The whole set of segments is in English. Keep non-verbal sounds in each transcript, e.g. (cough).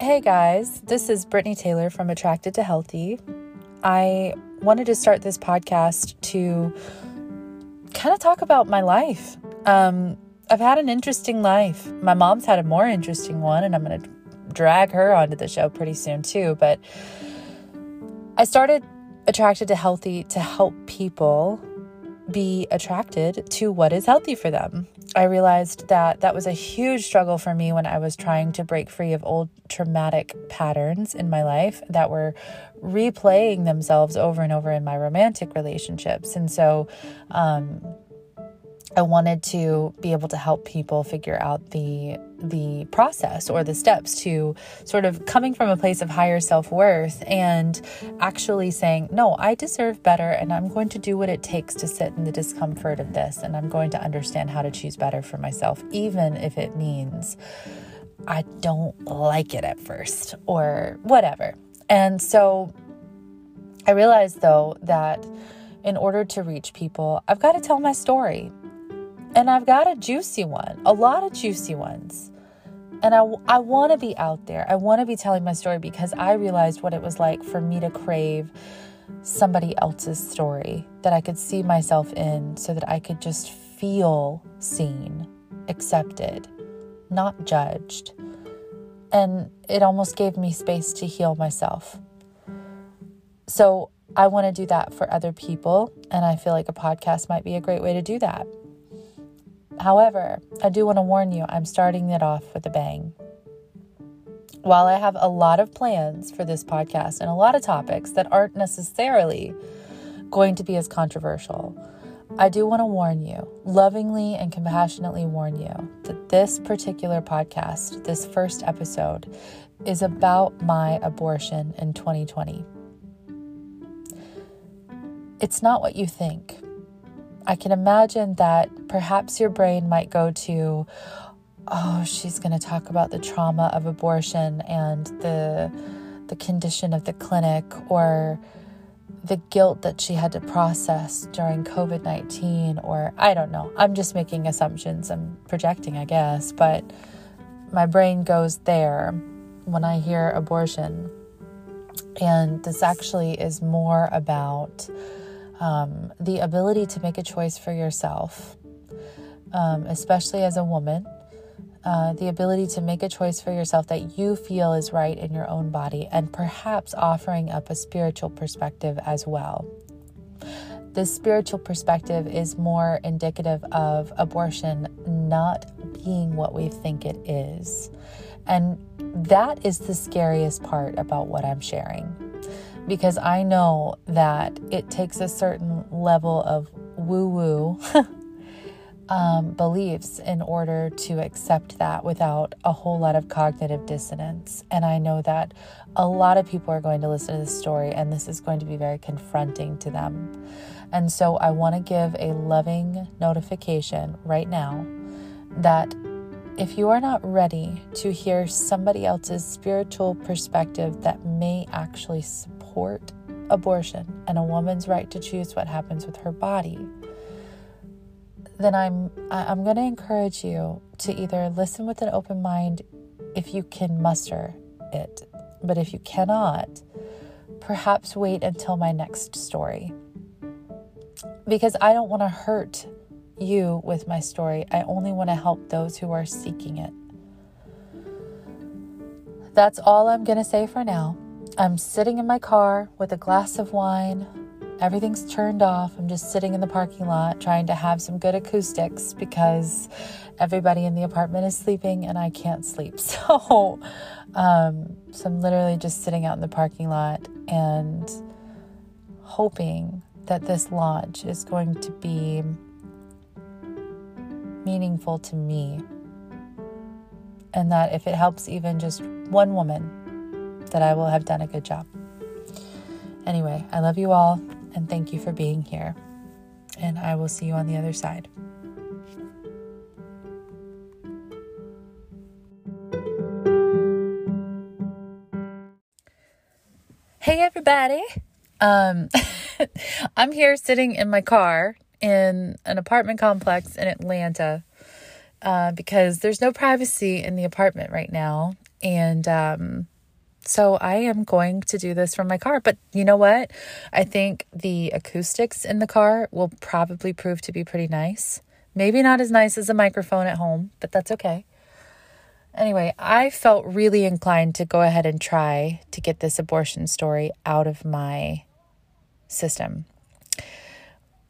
Hey guys, this is Brittany Taylor from Attracted to Healthy. I wanted to start this podcast to kind of talk about my life. Um, I've had an interesting life. My mom's had a more interesting one, and I'm going to drag her onto the show pretty soon too. But I started Attracted to Healthy to help people be attracted to what is healthy for them. I realized that that was a huge struggle for me when I was trying to break free of old traumatic patterns in my life that were replaying themselves over and over in my romantic relationships. And so, um, I wanted to be able to help people figure out the the process or the steps to sort of coming from a place of higher self-worth and actually saying, "No, I deserve better and I'm going to do what it takes to sit in the discomfort of this and I'm going to understand how to choose better for myself even if it means I don't like it at first or whatever." And so I realized though that in order to reach people, I've got to tell my story. And I've got a juicy one, a lot of juicy ones. And I, I want to be out there. I want to be telling my story because I realized what it was like for me to crave somebody else's story that I could see myself in so that I could just feel seen, accepted, not judged. And it almost gave me space to heal myself. So I want to do that for other people. And I feel like a podcast might be a great way to do that. However, I do want to warn you, I'm starting it off with a bang. While I have a lot of plans for this podcast and a lot of topics that aren't necessarily going to be as controversial, I do want to warn you, lovingly and compassionately warn you, that this particular podcast, this first episode, is about my abortion in 2020. It's not what you think. I can imagine that perhaps your brain might go to, oh, she's going to talk about the trauma of abortion and the the condition of the clinic or the guilt that she had to process during COVID 19, or I don't know. I'm just making assumptions. I'm projecting, I guess, but my brain goes there when I hear abortion. And this actually is more about um, the ability to make a choice for yourself, um, especially as a woman, uh, the ability to make a choice for yourself that you feel is right in your own body, and perhaps offering up a spiritual perspective as well. This spiritual perspective is more indicative of abortion not being what we think it is. And that is the scariest part about what I'm sharing because I know that it takes a certain level of woo woo (laughs) um, beliefs in order to accept that without a whole lot of cognitive dissonance. And I know that a lot of people are going to listen to this story, and this is going to be very confronting to them. And so I want to give a loving notification right now that if you are not ready to hear somebody else's spiritual perspective that may actually support abortion and a woman's right to choose what happens with her body, then I'm I'm going to encourage you to either listen with an open mind if you can muster it. But if you cannot, perhaps wait until my next story. Because I don't want to hurt you with my story. I only want to help those who are seeking it. That's all I'm going to say for now. I'm sitting in my car with a glass of wine. Everything's turned off. I'm just sitting in the parking lot trying to have some good acoustics because everybody in the apartment is sleeping and I can't sleep. (laughs) So, um, so I'm literally just sitting out in the parking lot and hoping that this launch is going to be meaningful to me. And that if it helps even just one woman, that I will have done a good job. Anyway, I love you all and thank you for being here. And I will see you on the other side. Hey, everybody. Um, (laughs) I'm here sitting in my car in an apartment complex in Atlanta uh, because there's no privacy in the apartment right now. And um, so I am going to do this from my car. But you know what? I think the acoustics in the car will probably prove to be pretty nice. Maybe not as nice as a microphone at home, but that's okay. Anyway, I felt really inclined to go ahead and try to get this abortion story out of my system.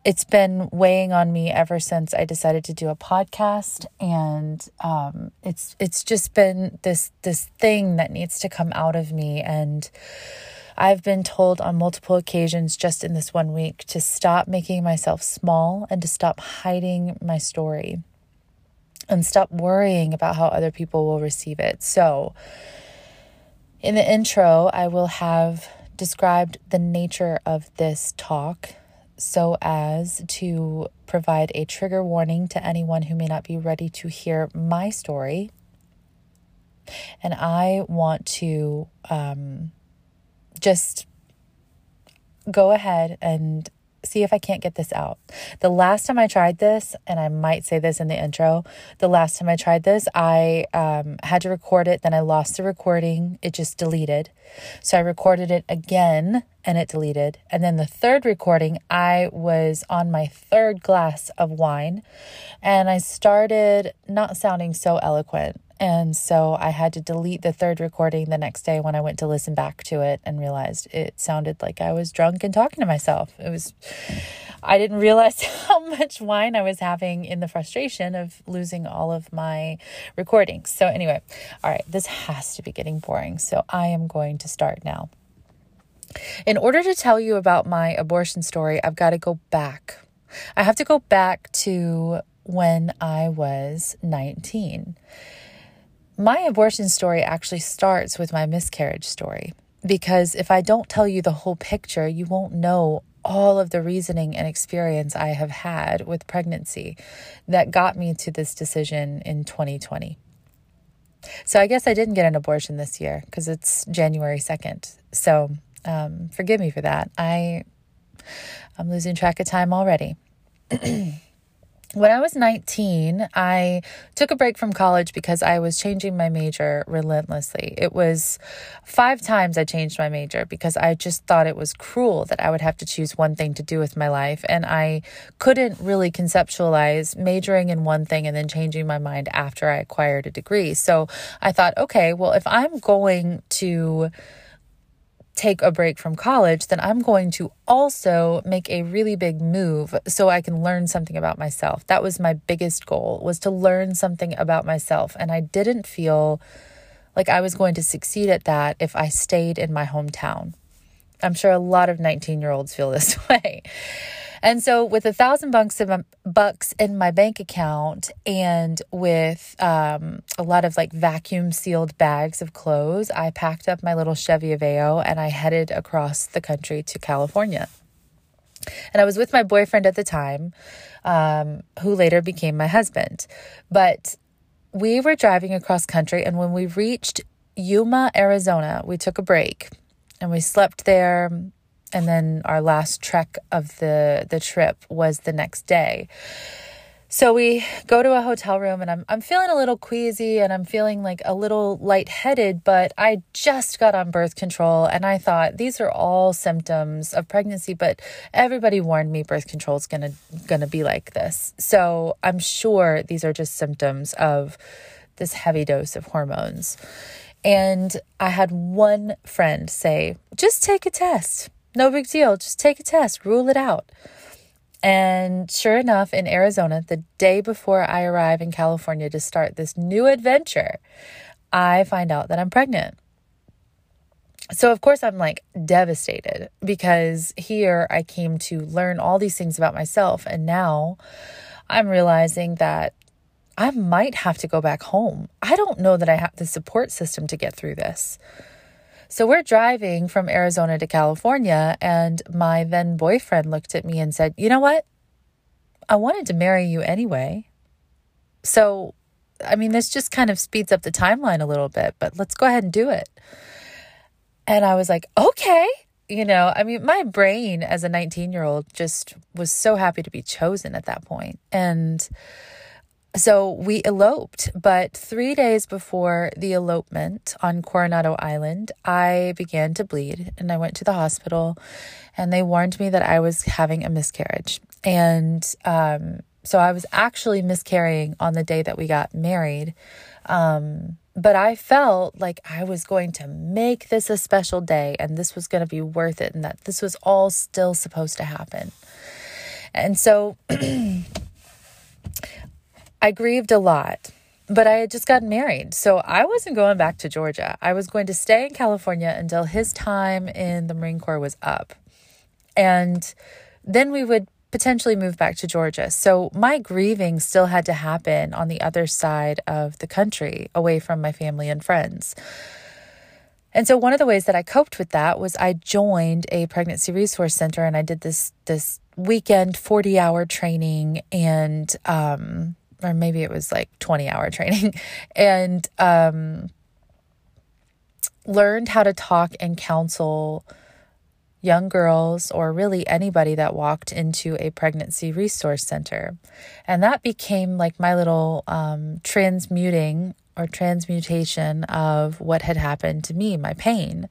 It's been weighing on me ever since I decided to do a podcast, and um, it's it's just been this this thing that needs to come out of me. And I've been told on multiple occasions just in this one week to stop making myself small and to stop hiding my story and stop worrying about how other people will receive it. So, in the intro, I will have described the nature of this talk so as to provide a trigger warning to anyone who may not be ready to hear my story. And I want to um, just go ahead and see if I can't get this out. The last time I tried this, and I might say this in the intro, the last time I tried this, I um, had to record it, then I lost the recording. It just deleted. So I recorded it again and it deleted. And then the third recording, I was on my third glass of wine and I started not sounding so eloquent. And so I had to delete the third recording the next day when I went to listen back to it and realized it sounded like I was drunk and talking to myself. It was, I didn't realize (laughs) how much wine I was having in the frustration of losing all of my recordings. So, anyway, all right, this has to be getting boring. So, I am going to start now. In order to tell you about my abortion story, I've got to go back. I have to go back to when I was 19. My abortion story actually starts with my miscarriage story because if I don't tell you the whole picture, you won't know all of the reasoning and experience I have had with pregnancy that got me to this decision in 2020. So I guess I didn't get an abortion this year because it's January 2nd. So um, forgive me for that. I I'm losing track of time already. (clears throat) when I was 19, I took a break from college because I was changing my major relentlessly. It was five times I changed my major because I just thought it was cruel that I would have to choose one thing to do with my life. And I couldn't really conceptualize majoring in one thing and then changing my mind after I acquired a degree. So I thought, okay, well, if I'm going to take a break from college, then I'm going to also make a really big move so I can learn something about myself. That was my biggest goal was to learn something about myself and I didn't feel like I was going to succeed at that if I stayed in my hometown. I'm sure a lot of 19-year-olds feel this (laughs) way. And so, with a thousand bucks in my, bucks in my bank account, and with um, a lot of like vacuum sealed bags of clothes, I packed up my little Chevy Aveo and I headed across the country to California. And I was with my boyfriend at the time, um, who later became my husband. But we were driving across country, and when we reached Yuma, Arizona, we took a break and we slept there and then our last trek of the the trip was the next day. So we go to a hotel room and I'm I'm feeling a little queasy and I'm feeling like a little lightheaded, but I just got on birth control and I thought these are all symptoms of pregnancy, but everybody warned me birth control is going to be like this. So I'm sure these are just symptoms of this heavy dose of hormones. And I had one friend say, "Just take a test." No big deal. Just take a test, rule it out. And sure enough, in Arizona, the day before I arrive in California to start this new adventure, I find out that I'm pregnant. So, of course, I'm like devastated because here I came to learn all these things about myself. And now I'm realizing that I might have to go back home. I don't know that I have the support system to get through this. So we're driving from Arizona to California, and my then boyfriend looked at me and said, You know what? I wanted to marry you anyway. So, I mean, this just kind of speeds up the timeline a little bit, but let's go ahead and do it. And I was like, Okay. You know, I mean, my brain as a 19 year old just was so happy to be chosen at that point. And so we eloped, but three days before the elopement on Coronado Island, I began to bleed and I went to the hospital and they warned me that I was having a miscarriage. And um, so I was actually miscarrying on the day that we got married. Um, but I felt like I was going to make this a special day and this was going to be worth it and that this was all still supposed to happen. And so (clears throat) I grieved a lot, but I had just gotten married. So I wasn't going back to Georgia. I was going to stay in California until his time in the Marine Corps was up. And then we would potentially move back to Georgia. So my grieving still had to happen on the other side of the country, away from my family and friends. And so one of the ways that I coped with that was I joined a pregnancy resource center and I did this this weekend 40 hour training and um or maybe it was like 20 hour training (laughs) and um learned how to talk and counsel young girls, or really anybody that walked into a pregnancy resource center. And that became like my little um, transmuting or transmutation of what had happened to me, my pain.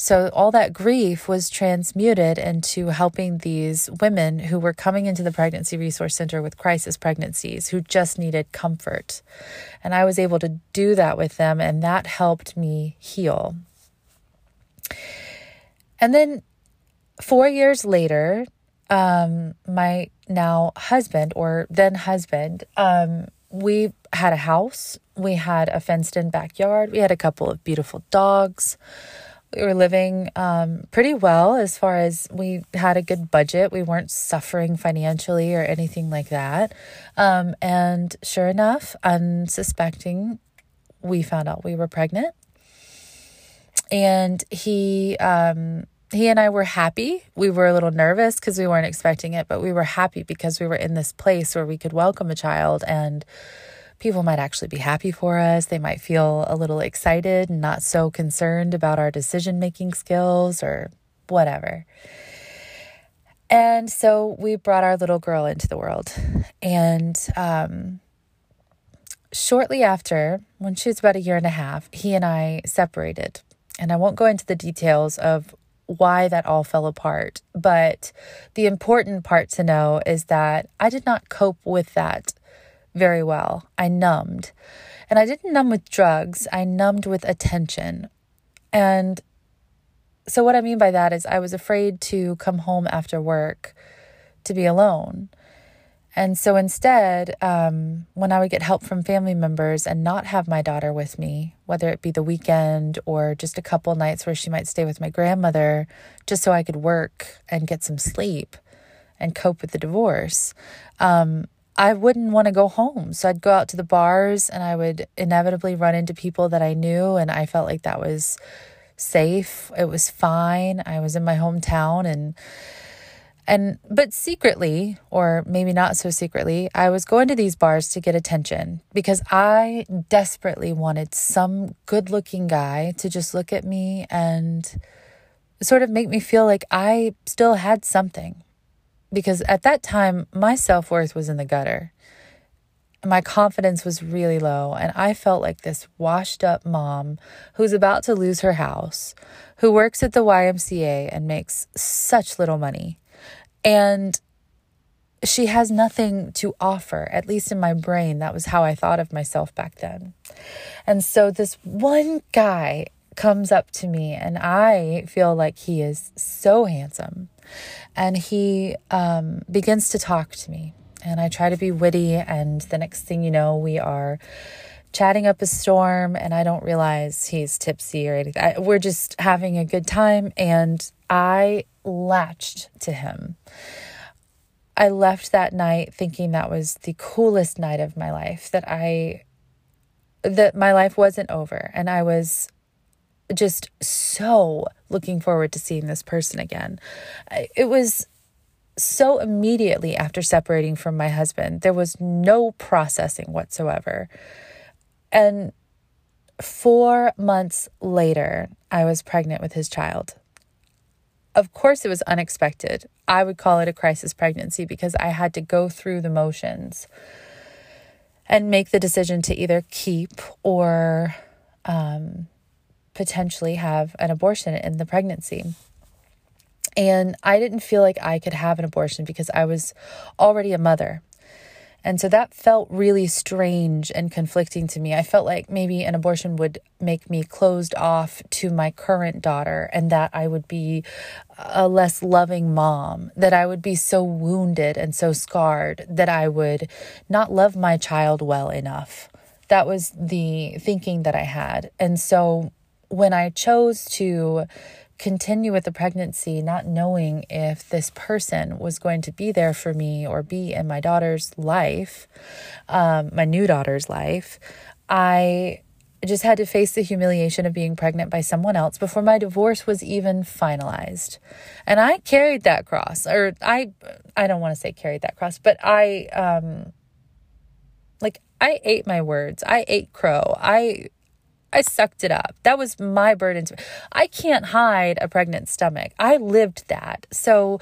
So, all that grief was transmuted into helping these women who were coming into the Pregnancy Resource Center with crisis pregnancies who just needed comfort. And I was able to do that with them, and that helped me heal. And then four years later, um, my now husband or then husband, um, we had a house, we had a fenced in backyard, we had a couple of beautiful dogs. We were living um, pretty well as far as we had a good budget. We weren't suffering financially or anything like that. Um, and sure enough, unsuspecting, we found out we were pregnant. And he um, he and I were happy. We were a little nervous because we weren't expecting it, but we were happy because we were in this place where we could welcome a child and people might actually be happy for us. They might feel a little excited and not so concerned about our decision making skills or whatever. And so we brought our little girl into the world. And um, shortly after, when she was about a year and a half, he and I separated. And I won't go into the details of why that all fell apart. But the important part to know is that I did not cope with that very well. I numbed. And I didn't numb with drugs, I numbed with attention. And so, what I mean by that is, I was afraid to come home after work to be alone. And so instead, um, when I would get help from family members and not have my daughter with me, whether it be the weekend or just a couple nights where she might stay with my grandmother, just so I could work and get some sleep and cope with the divorce, um, I wouldn't want to go home. So I'd go out to the bars and I would inevitably run into people that I knew, and I felt like that was safe. It was fine. I was in my hometown and and but secretly, or maybe not so secretly, I was going to these bars to get attention because I desperately wanted some good-looking guy to just look at me and sort of make me feel like I still had something. Because at that time, my self-worth was in the gutter. My confidence was really low, and I felt like this washed up mom who's about to lose her house, who works at the YMCA and makes such little money and she has nothing to offer, at least in my brain. That was how I thought of myself back then. And so this one guy comes up to me, and I feel like he is so handsome. And he um, begins to talk to me. And I try to be witty. And the next thing you know, we are chatting up a storm. And I don't realize he's tipsy or anything. I, we're just having a good time. And I latched to him. I left that night thinking that was the coolest night of my life, that I that my life wasn't over and I was just so looking forward to seeing this person again. It was so immediately after separating from my husband, there was no processing whatsoever. And four months later, I was pregnant with his child. Of course, it was unexpected. I would call it a crisis pregnancy because I had to go through the motions. and make the decision to either keep or um, potentially have an abortion in the pregnancy. And I didn't feel like I could have an abortion because I was already a mother. And so that felt really strange and conflicting to me. I felt like maybe an abortion would make me closed off to my current daughter and that I would be a less loving mom, that I would be so wounded and so scarred that I would not love my child well enough. That was the thinking that I had. And so when I chose to continue with the pregnancy, not knowing if this person was going to be there for me or be in my daughter's life, um, my new daughter's life, I just had to face the humiliation of being pregnant by someone else before my divorce was even finalized. And I carried that cross or I I don't want to say carried that cross, but I um like I ate my words. I ate crow. I I sucked it up. That was my burden. I can't hide a pregnant stomach. I lived that. So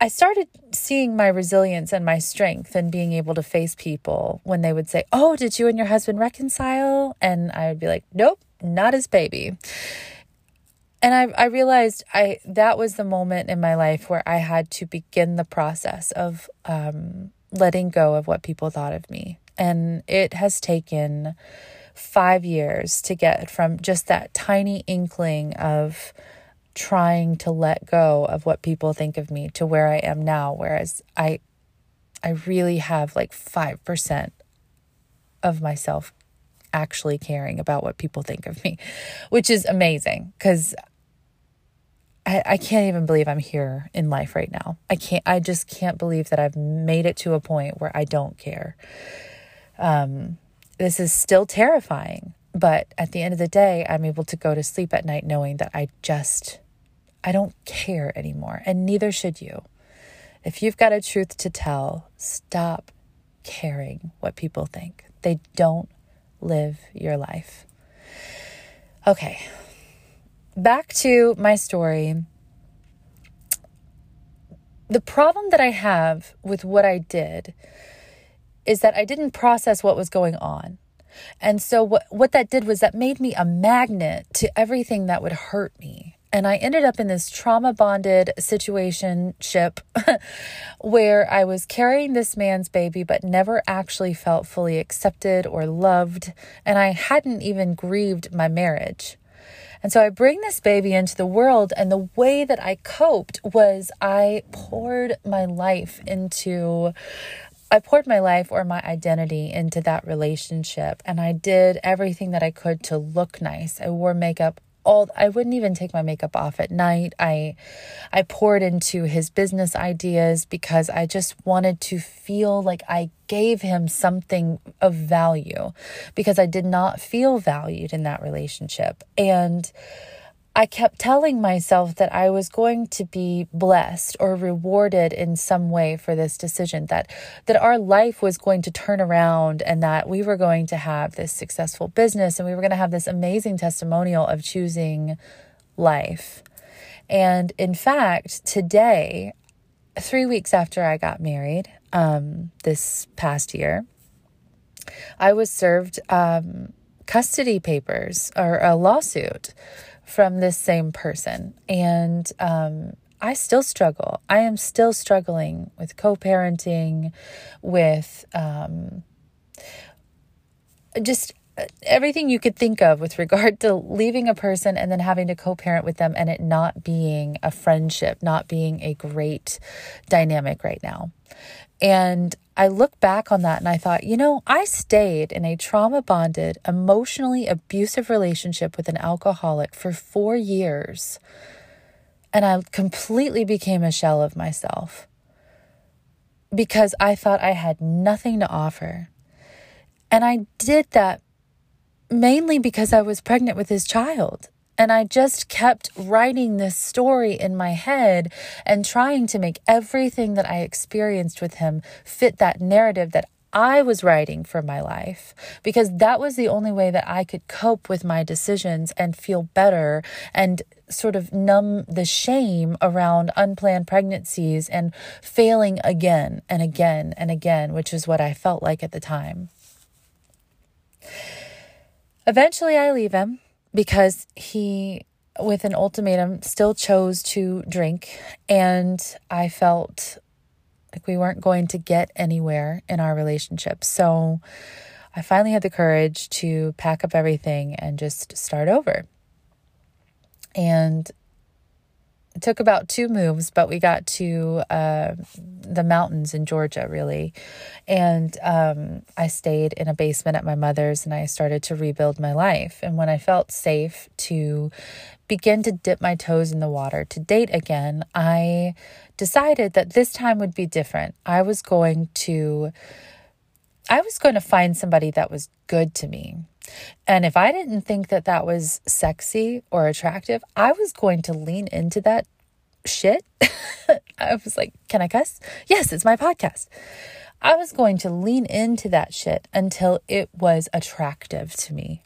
I started seeing my resilience and my strength and being able to face people when they would say, Oh, did you and your husband reconcile? And I would be like, Nope, not his baby. And I, I realized I that was the moment in my life where I had to begin the process of um, letting go of what people thought of me. And it has taken five years to get from just that tiny inkling of trying to let go of what people think of me to where I am now whereas I I really have like 5% of myself actually caring about what people think of me which is amazing cuz I, I can't even believe I'm here in life right now. I can't I just can't believe that I've made it to a point where I don't care. Um this is still terrifying, but at the end of the day, I'm able to go to sleep at night knowing that I just, I don't care anymore, and neither should you. If you've got a truth to tell, stop caring what people think. They don't live your life. Okay, back to my story. The problem that I have with what I did is that I didn't process what was going on. And so what what that did was that made me a magnet to everything that would hurt me. And I ended up in this trauma bonded situation ship (laughs) where I was carrying this man's baby, but never actually felt fully accepted or loved. And I hadn't even grieved my marriage. And so I bring this baby into the world, and the way that I coped was I poured my life into I poured my life or my identity into that relationship and I did everything that I could to look nice. I wore makeup all I wouldn't even take my makeup off at night. I I poured into his business ideas because I just wanted to feel like I gave him something of value because I did not feel valued in that relationship. And I kept telling myself that I was going to be blessed or rewarded in some way for this decision that that our life was going to turn around and that we were going to have this successful business and we were going to have this amazing testimonial of choosing life. And in fact, today, 3 weeks after I got married, um this past year, I was served um custody papers or a lawsuit from this same person. And um, I still struggle. I am still struggling with co parenting, with um, just uh, everything you could think of with regard to leaving a person and then having to co parent with them and it not being a friendship, not being a great dynamic right now. And I look back on that and I thought, you know, I stayed in a trauma bonded, emotionally abusive relationship with an alcoholic for four years. And I completely became a shell of myself because I thought I had nothing to offer. And I did that mainly because I was pregnant with his child. And I just kept writing this story in my head and trying to make everything that I experienced with him fit that narrative that I was writing for my life because that was the only way that I could cope with my decisions and feel better and sort of numb the shame around unplanned pregnancies and failing again and again and again, which is what I felt like at the time. Eventually, I leave him because he, with an ultimatum, still chose to drink. And I felt like we weren't going to get anywhere in our relationship. So I finally had the courage to pack up everything and just start over. And it took about two moves, but we got to uh, the mountains in Georgia, really. And um, I stayed in a basement at my mother's and I started to rebuild my life. And when I felt safe to begin to dip my toes in the water to date again, I decided that this time would be different. I was going to. I was going to find somebody that was good to me. And if I didn't think that that was sexy or attractive, I was going to lean into that shit. (laughs) I was like, can I cuss? Yes, it's my podcast. I was going to lean into that shit until it was attractive to me.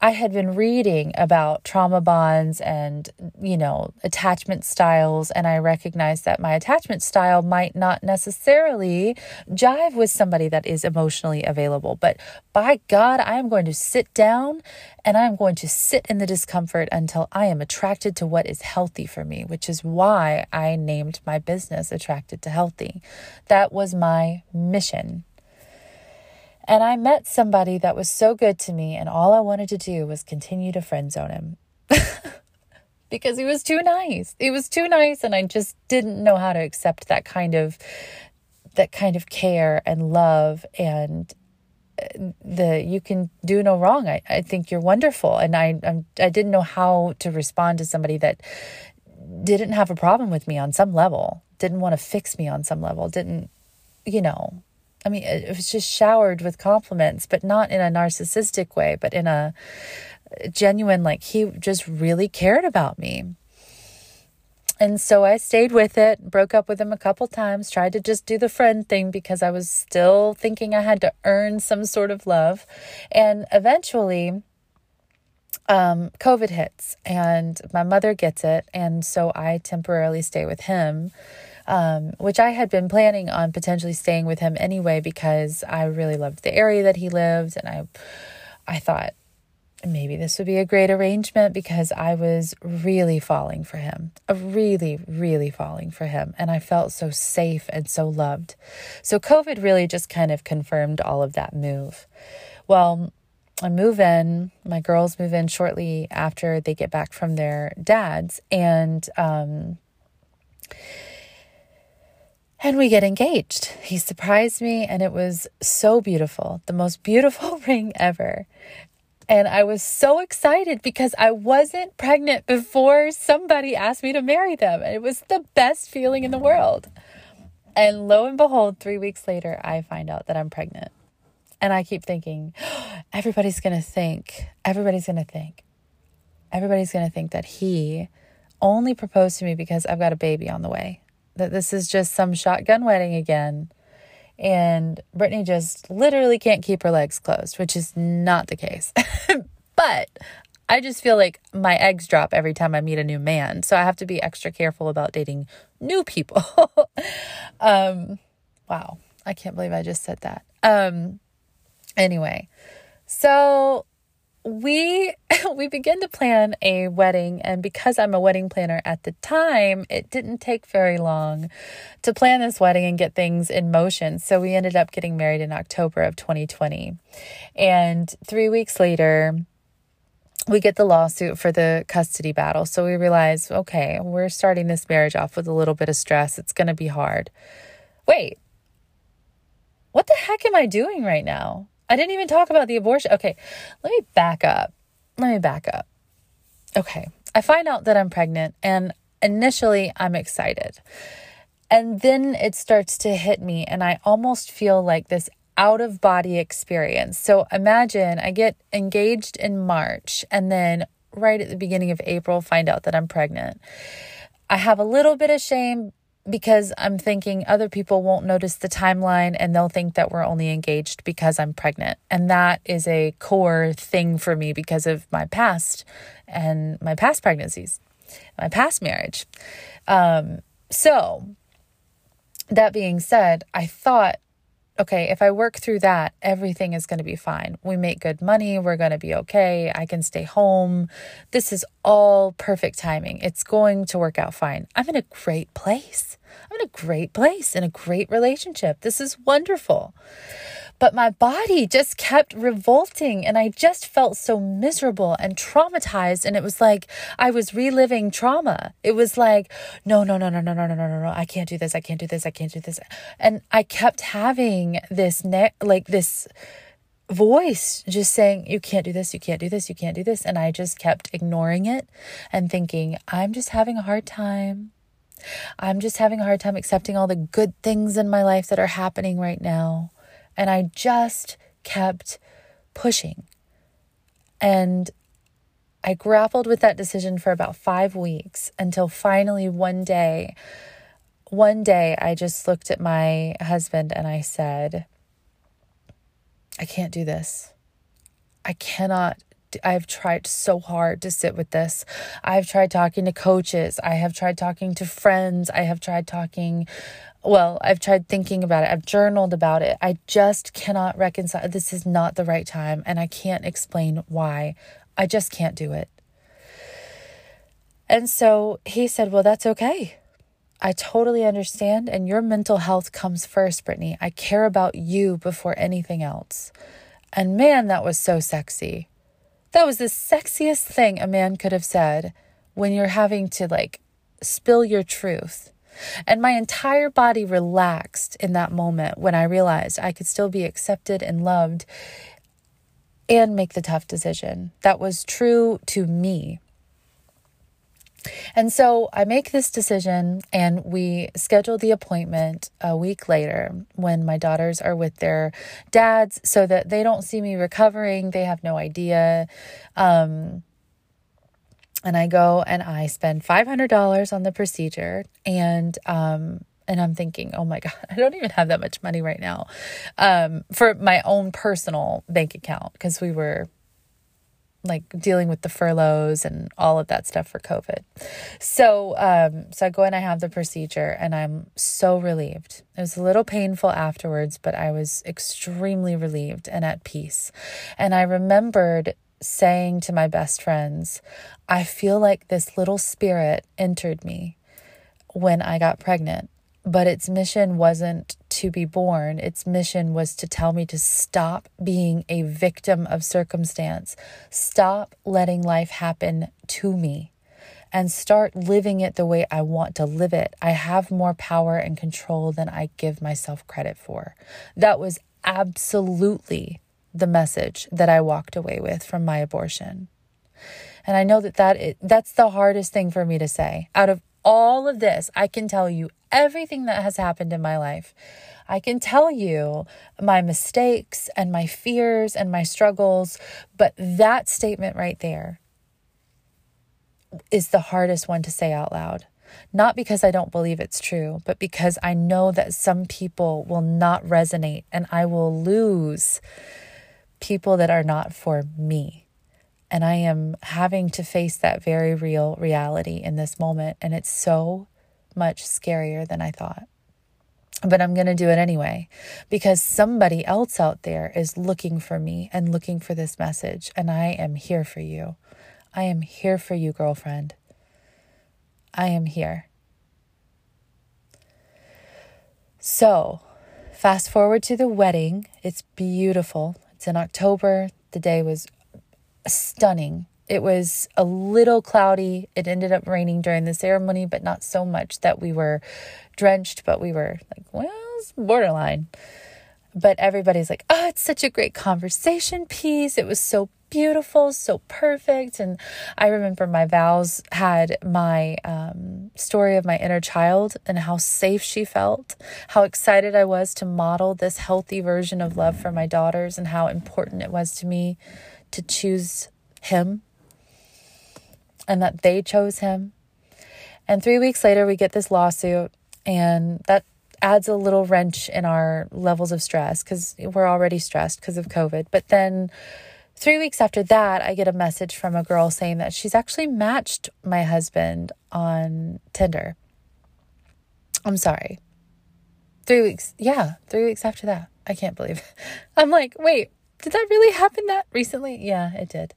I had been reading about trauma bonds and, you know, attachment styles, and I recognized that my attachment style might not necessarily jive with somebody that is emotionally available. But by God, I am going to sit down and I am going to sit in the discomfort until I am attracted to what is healthy for me, which is why I named my business Attracted to Healthy. That was my mission. And I met somebody that was so good to me, and all I wanted to do was continue to friend zone him. (laughs) because he was too nice. He was too nice and I just didn't know how to accept that kind of that kind of care and love and uh, the you can do no wrong. I, I think you're wonderful and I I'm, I didn't know how to respond to somebody that didn't have a problem with me on some level, didn't want to fix me on some level, didn't you know, I mean, it was just showered with compliments, but not in a narcissistic way, but in a genuine, like he just really cared about me. And so I stayed with it, broke up with him a couple times, tried to just do the friend thing because I was still thinking I had to earn some sort of love. And eventually, um, COVID hits and my mother gets it. And so I temporarily stay with him um, which I had been planning on potentially staying with him anyway because I really loved the area that he lived, and I, I thought maybe this would be a great arrangement because I was really falling for him, really, really falling for him, and I felt so safe and so loved. So COVID really just kind of confirmed all of that move. Well, I move in, my girls move in shortly after they get back from their dads, and um, and we get engaged. He surprised me, and it was so beautiful the most beautiful (laughs) ring ever. And I was so excited because I wasn't pregnant before somebody asked me to marry them. And it was the best feeling in the world. And lo and behold, three weeks later, I find out that I'm pregnant. And I keep thinking, (gasps) everybody's going to think, everybody's going to think, everybody's going to think that he only proposed to me because I've got a baby on the way that this is just some shotgun wedding again. And Brittany just literally can't keep her legs closed, which is not the case. (laughs) but I just feel like my eggs drop every time I meet a new man. So I have to be extra careful about dating new people. (laughs) um, wow. I can't believe I just said that. Um, anyway, so we (laughs) we begin to plan a wedding and because I'm a wedding planner at the time, it didn't take very long to plan this wedding and get things in motion. So we ended up getting married in October of 2020. And 3 weeks later, we get the lawsuit for the custody battle. So we realize, okay, we're starting this marriage off with a little bit of stress. It's going to be hard. Wait. What the heck am I doing right now? I didn't even talk about the abortion. Okay, let me back up. Let me back up. Okay, I find out that I'm pregnant, and initially I'm excited. And then it starts to hit me, and I almost feel like this out of body experience. So imagine I get engaged in March, and then right at the beginning of April, find out that I'm pregnant. I have a little bit of shame because I'm thinking other people won't notice the timeline and they'll think that we're only engaged because I'm pregnant. And that is a core thing for me because of my past and my past pregnancies, my past marriage. Um, so, that being said, I thought okay, if I work through that, everything is going to be fine. We make good money. We're going to be okay. I can stay home. This is all perfect timing. It's going to work out fine. I'm in a great place. I'm in a great place in a great relationship. This is wonderful. But my body just kept revolting and I just felt so miserable and traumatized. And it was like I was reliving trauma. It was like, no, no, no, no, no, no, no, no, no, no. I can't do this. I can't do this. I can't do this. And I kept having this like this voice just saying, You can't do this, you can't do this, you can't do this. And I just kept ignoring it and thinking, I'm just having a hard time. I'm just having a hard time accepting all the good things in my life that are happening right now. And I just kept pushing. And I grappled with that decision for about five weeks until finally one day, one day I just looked at my husband and I said, I can't do this. I cannot I've tried so hard to sit with this. I've tried talking to coaches. I have tried talking to friends. I have tried talking, well, I've tried thinking about it. I've journaled about it. I just cannot reconcile. This is not the right time, and I can't explain why. I just can't do it. And so he said, Well, that's okay. I totally understand. And your mental health comes first, Brittany. I care about you before anything else. And man, that was so sexy. That was the sexiest thing a man could have said when you're having to like spill your truth. And my entire body relaxed in that moment when I realized I could still be accepted and loved and make the tough decision. That was true to me. And so I make this decision and we schedule the appointment a week later when my daughters are with their dads so that they don't see me recovering. They have no idea. Um, and I go and I spend $500 on the procedure and um, and I'm thinking, oh my (laughs) God, I don't even have that much money right now um, for my own personal bank account because we were like dealing with the furloughs and all of that stuff for COVID. So, um, so I go and I have the procedure and I'm so relieved. It was a little painful afterwards, but I was extremely relieved and at peace. And I remembered saying to my best friends, I feel like this little spirit entered me when I got pregnant but its mission wasn't to be born. Its mission was to tell me to stop being a victim of circumstance, stop letting life happen to me, and start living it the way I want to live it. I have more power and control than I give myself credit for. That was absolutely the message that I walked away with from my abortion. And I know that, that it, that's the hardest thing for me to say. Out of all of this, I can tell you everything that has happened in my life. I can tell you my mistakes and my fears and my struggles, but that statement right there is the hardest one to say out loud. Not because I don't believe it's true, but because I know that some people will not resonate and I will lose people that are not for me. And I am having to face that very real reality in this moment. And it's so much scarier than I thought. But I'm going to do it anyway because somebody else out there is looking for me and looking for this message. And I am here for you. I am here for you, girlfriend. I am here. So, fast forward to the wedding. It's beautiful. It's in October. The day was stunning. It was a little cloudy. It ended up raining during the ceremony, but not so much that we were drenched, but we were like, well, it's borderline. But everybody's like, oh, it's such a great conversation piece. It was so beautiful, so perfect. And I remember my vows had my um, story of my inner child and how safe she felt, how excited I was to model this healthy version of love for my daughters, and how important it was to me to choose him and that they chose him. And three weeks later, we get this lawsuit, and that adds a little wrench in our levels of stress because we're already stressed because of COVID. But then three weeks after that, I get a message from a girl saying that she's actually matched my husband on Tinder. I'm sorry. Three weeks. Yeah, three weeks after that. I can't believe. (laughs) I'm like, wait, did that really happen that recently? Yeah, it did.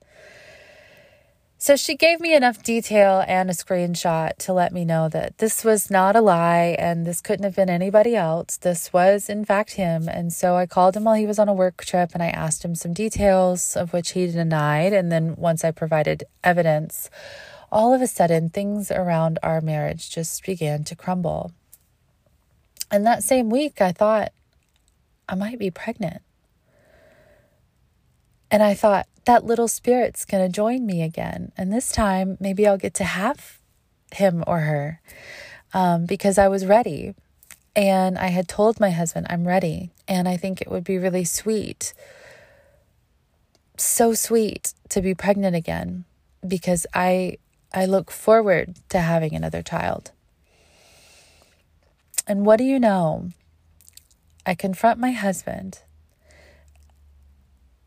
So she gave me enough detail and a screenshot to let me know that this was not a lie and this couldn't have been anybody else. This was, in fact, him. And so I called him while he was on a work trip and I asked him some details of which he denied. And then once I provided evidence, all of a sudden things around our marriage just began to crumble. And that same week, I thought I might be pregnant. And I thought, that little spirit's going to join me again. And this time, maybe I'll get to have him or her um, because I was ready. And I had told my husband, I'm ready. And I think it would be really sweet, so sweet to be pregnant again because I, I look forward to having another child. And what do you know? I confront my husband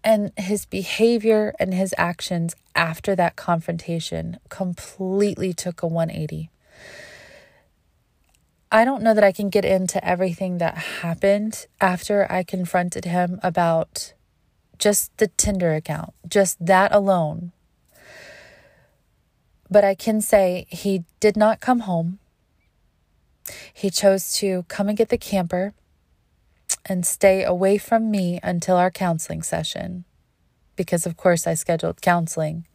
and his behavior and his actions after that confrontation completely took a 180. I don't know that I can get into everything that happened after I confronted him about just the Tinder account, just that alone. But I can say he did not come home. He chose to come and get the camper and stay away from me until our counseling session. Because, of course, I scheduled counseling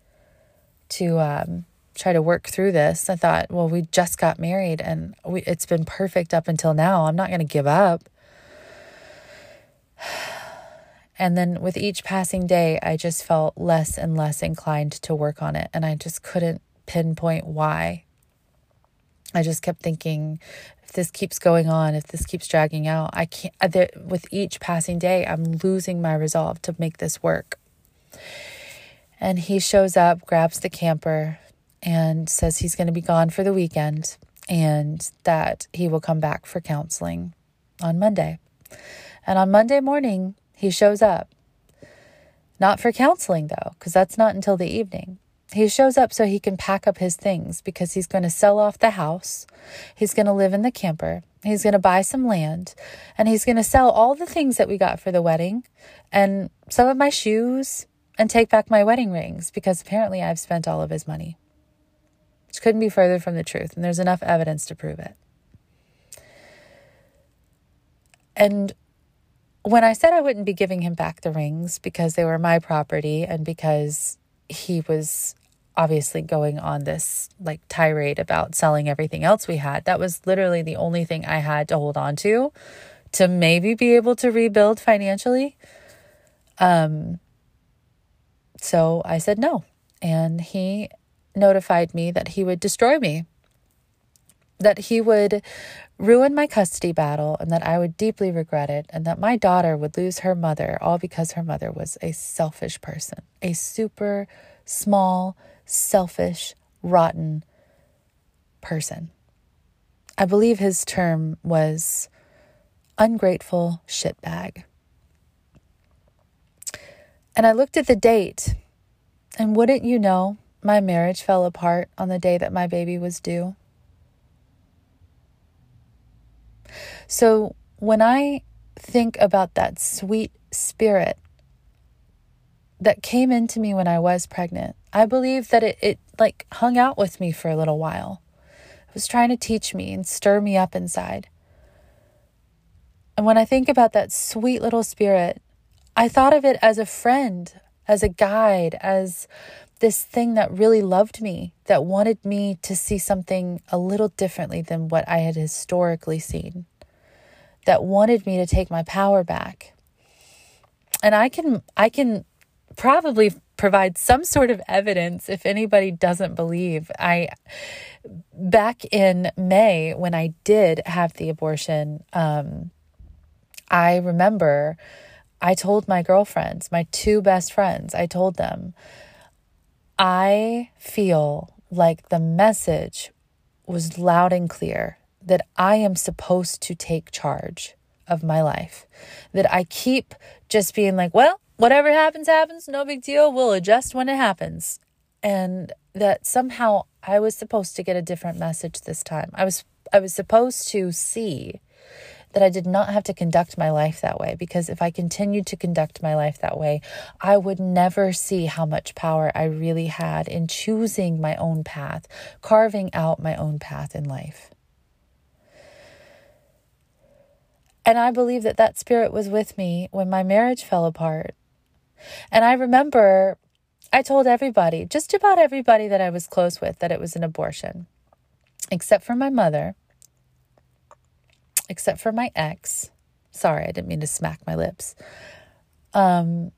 to um, try to work through this. I thought, well, we just got married and we, it's been perfect up until now. I'm not going to give up. (sighs) And then with each passing day, I just felt less and less inclined to work on it. And I just couldn't pinpoint why. I just kept thinking this keeps going on, if this keeps dragging out, I can't, uh, with each passing day, I'm losing my resolve to make this work. And he shows up, grabs the camper, and says he's going to be gone for the weekend and that he will come back for counseling on Monday. And on Monday morning, he shows up. Not for counseling, though, because that's not until the evening. He shows up so he can pack up his things because he's going to sell off the house. He's going to live in the camper. He's going to buy some land and he's going to sell all the things that we got for the wedding and some of my shoes and take back my wedding rings because apparently I've spent all of his money. Which couldn't be further from the truth, and there's enough evidence to prove it. And when I said I wouldn't be giving him back the rings because they were my property and because he was obviously going on this like tirade about selling everything else we had. That was literally the only thing I had to hold on to to maybe be able to rebuild financially. Um so I said no. And he notified me that he would destroy me. That he would ruin my custody battle and that I would deeply regret it, and that my daughter would lose her mother all because her mother was a selfish person, a super small, selfish, rotten person. I believe his term was ungrateful shitbag. And I looked at the date, and wouldn't you know, my marriage fell apart on the day that my baby was due. So when I think about that sweet spirit that came into me when I was pregnant, I believe that it, it like hung out with me for a little while. It was trying to teach me and stir me up inside. And when I think about that sweet little spirit, I thought of it as a friend, as a guide, as this thing that really loved me, that wanted me to see something a little differently than what I had historically seen, that wanted me to take my power back. And I can I can probably provide some sort of evidence if anybody doesn't believe. I back in May when I did have the abortion, um, I remember I told my girlfriends, my two best friends, I told them, I feel like the message was loud and clear that I am supposed to take charge of my life. That I keep just being like, well, whatever happens, happens, no big deal. We'll adjust when it happens. And that somehow I was supposed to get a different message this time. I was I was supposed to see that I did not have to conduct my life that way because if I continued to conduct my life that way, I would never see how much power I really had in choosing my own path, carving out my own path in life. And I believe that that spirit was with me when my marriage fell apart. And I remember I told everybody, just about everybody that I was close with, that it was an abortion, except for my mother, except for my ex. Sorry, I didn't mean to smack my lips. Um,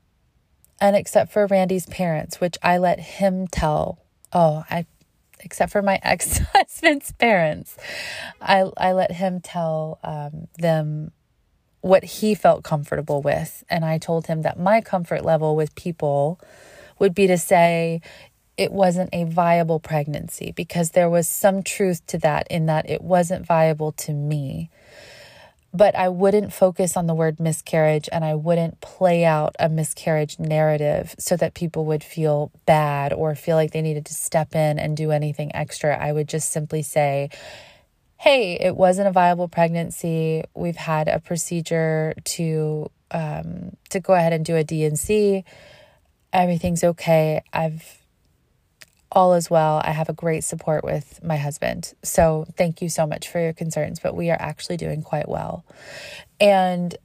and except for Randy's parents, which I let him tell. Oh, I, except for my (laughs) ex husband's parents, I I let him tell um, them what he felt comfortable with, and I told him that my comfort level with people would be to say it wasn't a viable pregnancy because there was some truth to that in that it wasn't viable to me. But I wouldn't focus on the word miscarriage and I wouldn't play out a miscarriage narrative so that people would feel bad or feel like they needed to step in and do anything extra. I would just simply say, hey, it wasn't a viable pregnancy. We've had a procedure to um, to go ahead and do a D&C everything's okay. I've all is well. I have a great support with my husband. So thank you so much for your concerns, but we are actually doing quite well. And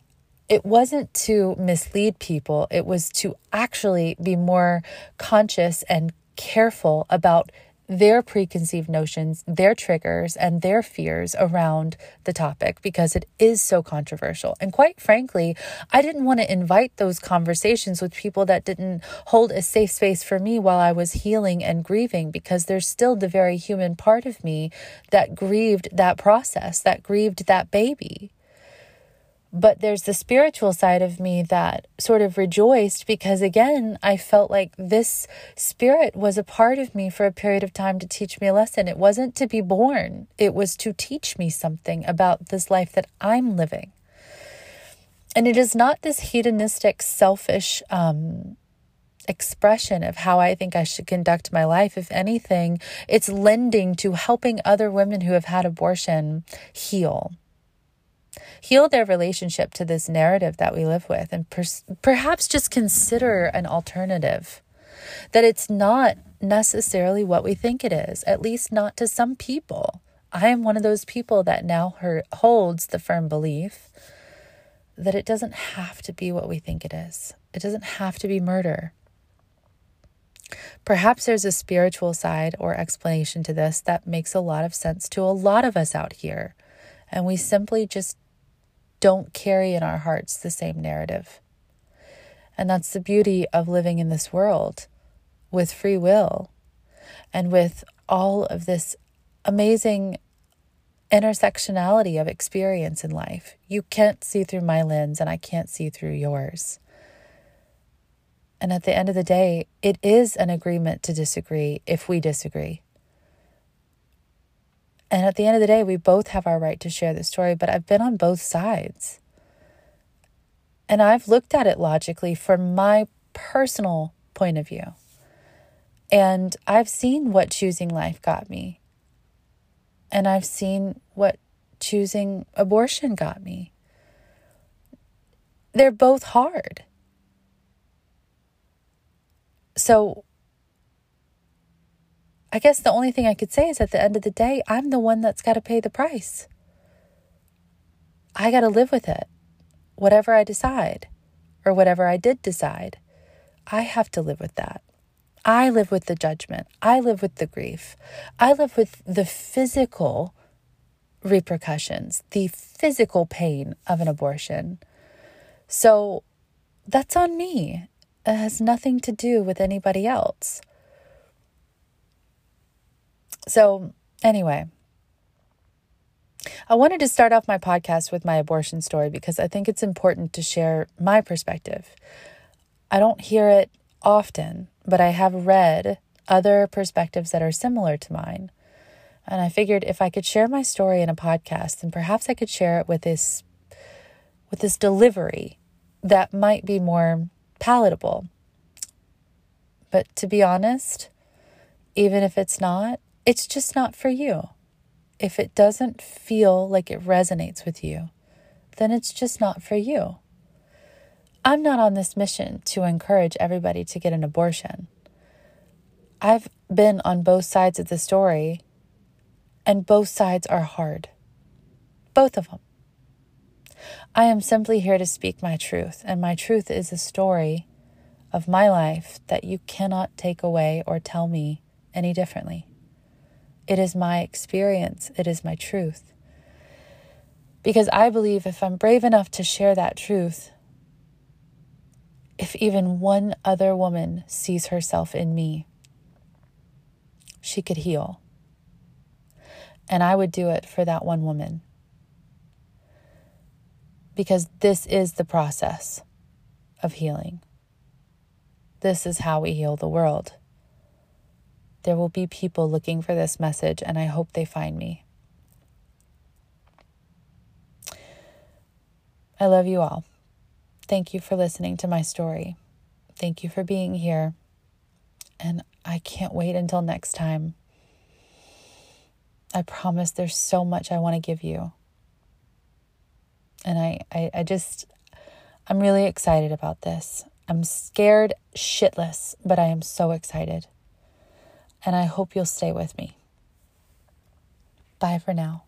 it wasn't to mislead people, it was to actually be more conscious and careful about their preconceived notions, their triggers, and their fears around the topic because it is so controversial. And quite frankly, I didn't want to invite those conversations with people that didn't hold a safe space for me while I was healing and grieving because there's still the very human part of me that grieved that process, that grieved that baby. But there's the spiritual side of me that sort of rejoiced because, again, I felt like this spirit was a part of me for a period of time to teach me a lesson. It wasn't to be born, it was to teach me something about this life that I'm living. And it is not this hedonistic, selfish, um, expression of how I think I should conduct my life. If anything, it's lending to helping other women who have had abortion heal heal their relationship to this narrative that we live with and per- perhaps just consider an alternative. That it's not necessarily what we think it is at least not to some people. I am one of those people that now holds the firm belief that it doesn't have to be what we think it is. It doesn't have to be murder. Perhaps there's a spiritual side or explanation to this that makes a lot of sense to a lot of us out here, and we simply just don't carry in our hearts the same narrative. And that's the beauty of living in this world with free will and with all of this amazing intersectionality of experience in life. You can't see through my lens, and I can't see through yours. And at the end of the day, it is an agreement to disagree if we disagree. And at the end of the day, we both have our right to share the story, but I've been on both sides. And I've looked at it logically from my personal point of view. And I've seen what choosing life got me. And I've seen what choosing abortion got me. They're both hard. So I guess the only thing I could say is at the end of the day, I'm the one that's got to pay the price. I got to live with it. Whatever I decide, or whatever I did decide, I have to live with that. I live with the judgment. I live with the grief. I live with the physical repercussions, the physical pain of an abortion. So that's on me. It has nothing to do with anybody else. So, anyway, I wanted to start off my podcast with my abortion story because I think it's important to share my perspective. I don't hear it often, but I have read other perspectives that are similar to mine. And I figured if I could share my story in a podcast, then perhaps I could share it with this with this delivery that might be more palatable. But to be honest, even if it's not, it's just not for you. If it doesn't feel like it resonates with you, then it's just not for you. I'm not on this mission to encourage everybody to get an abortion. I've been on both sides of the story, and both sides are hard. Both of them. I am simply here to speak my truth, and my truth is a story of my life that you cannot take away or tell me any differently. It is my experience, it is my truth. Because I believe if I'm brave enough to share that truth, if even one other woman sees herself in me, she could heal. And I would do it for that one woman. Because this is the process of healing. This is how we heal the world. There will be people looking for this message, and I hope they find me. I love you all. Thank you for listening to my story. Thank you for being here. And I can't wait until next time. I promise there's so much I want to give you. And I, I, I just, I'm really excited about this. I'm scared shitless, but I am so excited and I hope you'll stay with me. Bye for now.